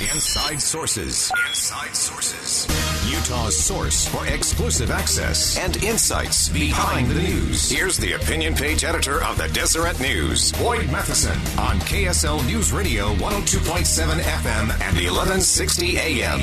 Inside Sources. Inside Sources. Utah's source for exclusive access and insights behind the news. Here's the opinion page editor of the Deseret News, Boyd Matheson, on KSL News Radio 102.7 FM and 1160 AM.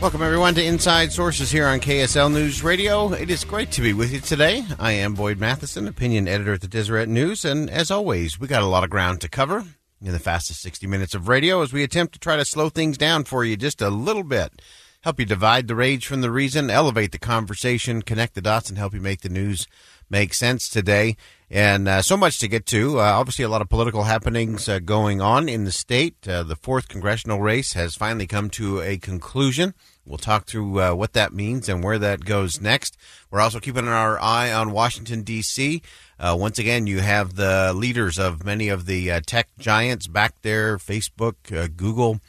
Welcome, everyone, to Inside Sources here on KSL News Radio. It is great to be with you today. I am Boyd Matheson, opinion editor at the Deseret News, and as always, we got a lot of ground to cover in the fastest 60 minutes of radio as we attempt to try to slow things down for you just a little bit. Help you divide the rage from the reason, elevate the conversation, connect the dots, and help you make the news make sense today. And uh, so much to get to. Uh, obviously, a lot of political happenings uh, going on in the state. Uh, the fourth congressional race has finally come to a conclusion. We'll talk through uh, what that means and where that goes next. We're also keeping our eye on Washington, D.C. Uh, once again, you have the leaders of many of the tech giants back there Facebook, Google,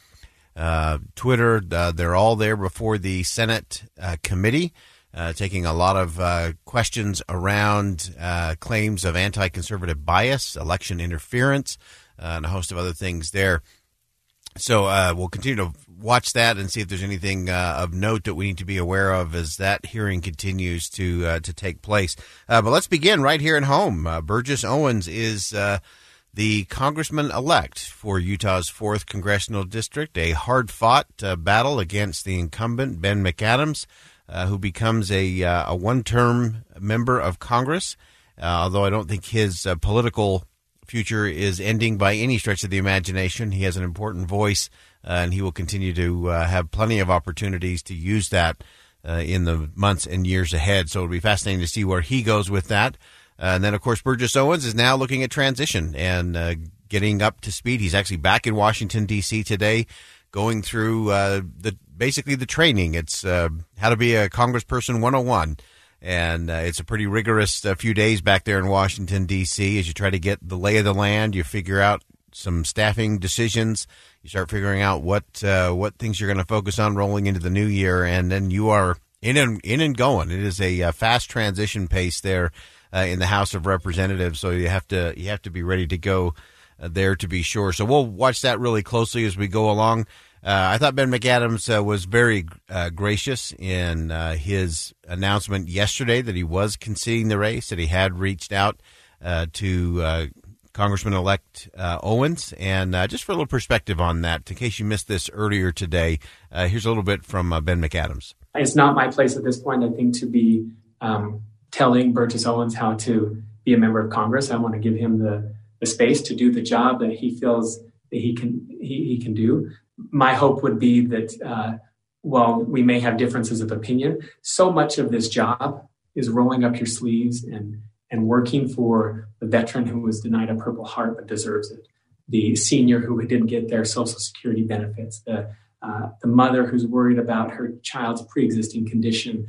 Twitter. they're all there before the Senate committee uh, taking a lot of uh, questions around uh, claims of anti conservative bias, election interference, uh, and a host of other things there. So uh, we'll continue to watch that and see if there's anything uh, of note that we need to be aware of as that hearing continues to to take place. but let's begin right here at home. Burgess Owens is the congressman elect for Utah's 4th congressional district, a hard fought uh, battle against the incumbent, Ben McAdams uh, who becomes a, uh, a one term member of Congress. Uh, although I don't think his political future is ending by any stretch of the imagination, he has an important voice and he will continue to have plenty of opportunities to use that in the months and years ahead. So it'll be fascinating to see where he goes with that. and then, of course, Burgess Owens is now looking at transition and getting up to speed. He's actually back in Washington, D.C. today, going through uh, the basically the training. It's uh, how to be a congressperson 101. And uh, it's a pretty rigorous uh, few days back there in Washington, D.C. as you try to get the lay of the land. You figure out some staffing decisions. You start figuring out what uh, what things you're going to focus on rolling into the new year, and then you are in and in and going. It is a uh, fast transition pace there uh, in the House of Representatives, so you have to you have to be ready to go there to be sure. So we'll watch that really closely as we go along. Uh, I thought Ben McAdams uh, was very uh, gracious in uh, his announcement yesterday that he was conceding the race, that he had reached out uh, to uh, Congressman elect Owens. And just for a little perspective on that, in case you missed this earlier today, here's a little bit from Ben McAdams. It's not my place at this point, I think, to be um, telling Burgess Owens how to be a member of Congress. I want to give him the, the space to do the job that he feels that he can he, he can do my hope would be that uh, while we may have differences of opinion, so much of this job is rolling up your sleeves and and working for the veteran who was denied a Purple Heart but deserves it, the senior who didn't get their Social Security benefits, the uh, the mother who's worried about her child's pre-existing condition.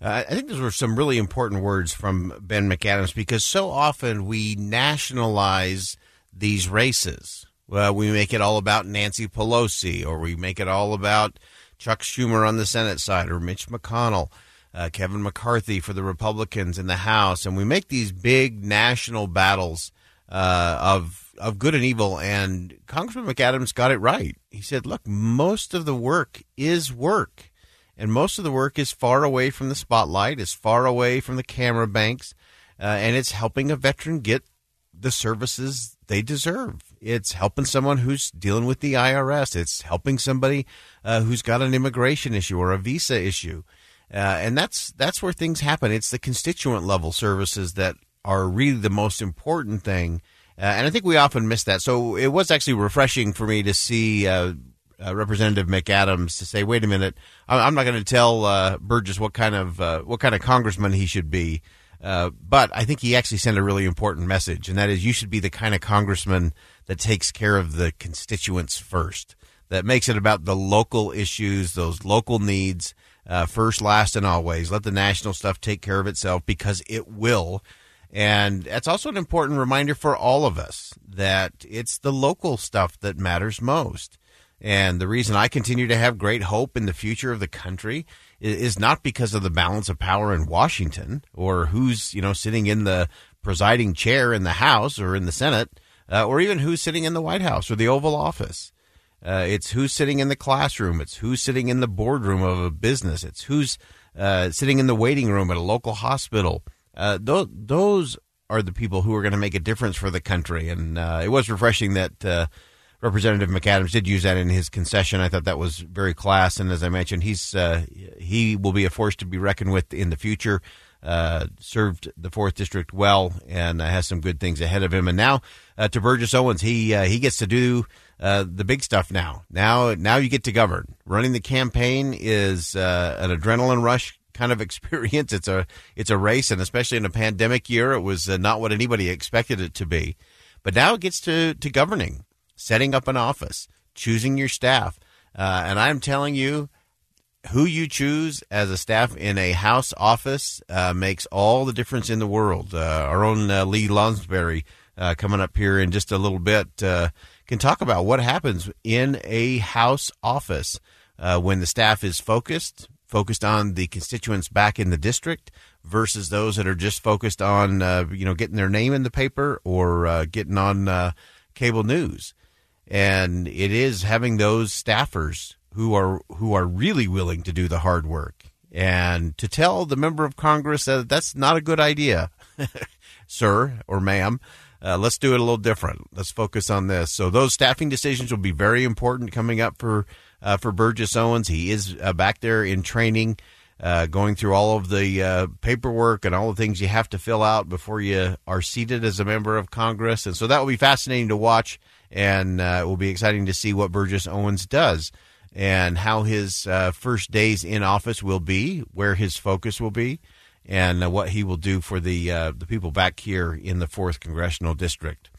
Uh, I think those were some really important words from Ben McAdams because so often we nationalize these races well, we make it all about Nancy Pelosi, or we make it all about Chuck Schumer on the Senate side, or Mitch McConnell, uh, Kevin McCarthy for the Republicans in the House, and we make these big national battles uh, of of good and evil. And Congressman McAdams got it right. He said, "Look, most of the work is work, and most of the work is far away from the spotlight, is far away from the camera banks, uh, and it's helping a veteran get the services they deserve. It's helping someone who's dealing with the IRS. It's helping somebody uh, who's got an immigration issue or a visa issue, uh, and that's that's where things happen. It's the constituent level services that are really the most important thing, uh, and I think we often miss that. So it was actually refreshing for me to see. Uh, uh, Representative McAdams to say, "Wait a minute, I'm not going to tell uh, Burgess what kind of what kind of congressman he should be." Uh, but I think he actually sent a really important message, and that is you should be the kind of congressman that takes care of the constituents first, that makes it about the local issues, those local needs, uh, first, last, and always. Let the national stuff take care of itself because it will. And that's also an important reminder for all of us that it's the local stuff that matters most. And the reason I continue to have great hope in the future of the country is not because of the balance of power in Washington or who's, you know, sitting in the presiding chair in the House or in the Senate, uh, or even who's sitting in the White House or the Oval Office. Uh, it's who's sitting in the classroom. It's who's sitting in the boardroom of a business. It's who's uh, sitting in the waiting room at a local hospital. Uh, those, those are the people who are going to make a difference for the country. And uh, it was refreshing that uh, Representative McAdams did use that in his concession. I thought that was very class. And as I mentioned, he's he will be a force to be reckoned with in the future uh, served the fourth district well and uh, has some good things ahead of him. And now uh, to Burgess Owens, he uh, he gets to do uh, the big stuff now. Now now you get to govern. Running the campaign is uh, an adrenaline rush kind of experience. It's a it's a race, and especially in a pandemic year, it was not what anybody expected it to be. But now it gets to to governing, setting up an office, choosing your staff, and I'm telling you who you choose as a staff in a house office uh, makes all the difference in the world. Uh, our own uh, Lee Lonsberry uh, coming up here in just a little bit uh, can talk about what happens in a house office uh, when the staff is focused, focused on the constituents back in the district versus those that are just focused on you know getting their name in the paper or getting on cable news. And it is having those staffers who are who are really willing to do the hard work and to tell the member of Congress that that's not a good idea, sir or ma'am. Uh, let's do it a little different. Let's focus on this. So those staffing decisions will be very important coming up for uh, for Burgess Owens. He is uh, back there in training, uh, going through all of the uh, paperwork and all the things you have to fill out before you are seated as a member of Congress. And so that will be fascinating to watch, and uh, it will be exciting to see what Burgess Owens does and how his uh, first days in office will be, where his focus will be, and uh, what he will do for the uh, the people back here in the fourth congressional district.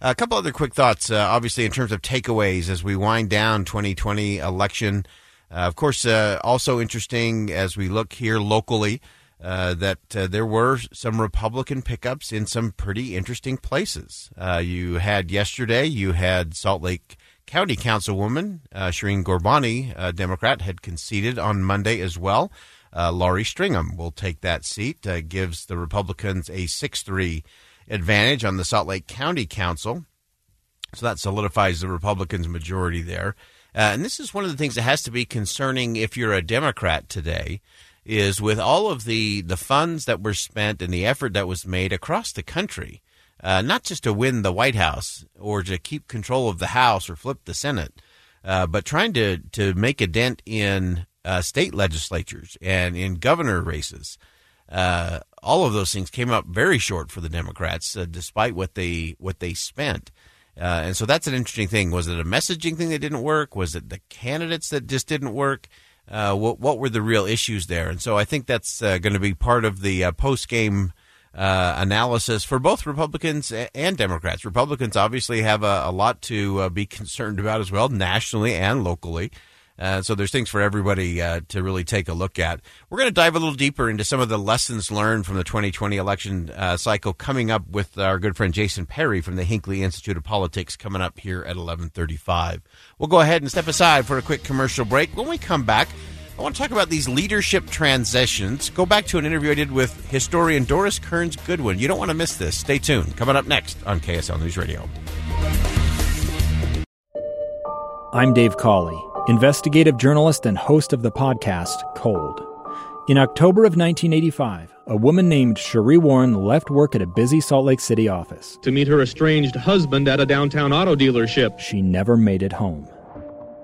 A couple other quick thoughts, uh, obviously in terms of takeaways as we wind down 2020 election. Uh, of course, uh, also interesting as we look here locally. that there were some Republican pickups in some pretty interesting places. you had yesterday, you had Salt Lake County Councilwoman uh, Shireen Ghorbani, a Democrat, had conceded on Monday as well. Uh, Laurie Stringham will take that seat, uh, gives the Republicans a 6 3 advantage on the Salt Lake County Council. So that solidifies the Republicans' majority there. Uh, and this is one of the things that has to be concerning if you're a Democrat today, is with all of the, the funds that were spent and the effort that was made across the country uh, not just to win the White House or to keep control of the House or flip the Senate, uh, but trying to, to make a dent in uh, state legislatures and in governor races. Uh, all of those things came up very short for the Democrats, uh, despite what they what they spent. Uh, and so that's an interesting thing. Was it a messaging thing that didn't work? Was it the candidates that just didn't work? what, what were the real issues there? And so I think that's going to be part of the post game uh, analysis for both Republicans and Democrats. Republicans obviously have a, a lot to uh, be concerned about as well, nationally and locally. Uh, so there's things for everybody uh, to really take a look at. We're going to dive a little deeper into some of the lessons learned from the 2020 election uh, cycle coming up with our good friend Jason Perry from the Hinckley Institute of Politics coming up here at 1135. We'll go ahead and step aside for a quick commercial break. When we come back, I want to talk about these leadership transitions. Go back to an interview I did with historian Doris Kearns Goodwin. You don't want to miss this. Stay tuned. Coming up next on KSL News Radio. I'm Dave Cawley, investigative journalist and host of the podcast Cold. In October of 1985, a woman named Sheree Warren left work at a busy Salt Lake City office to meet her estranged husband at a downtown auto dealership. She never made it home.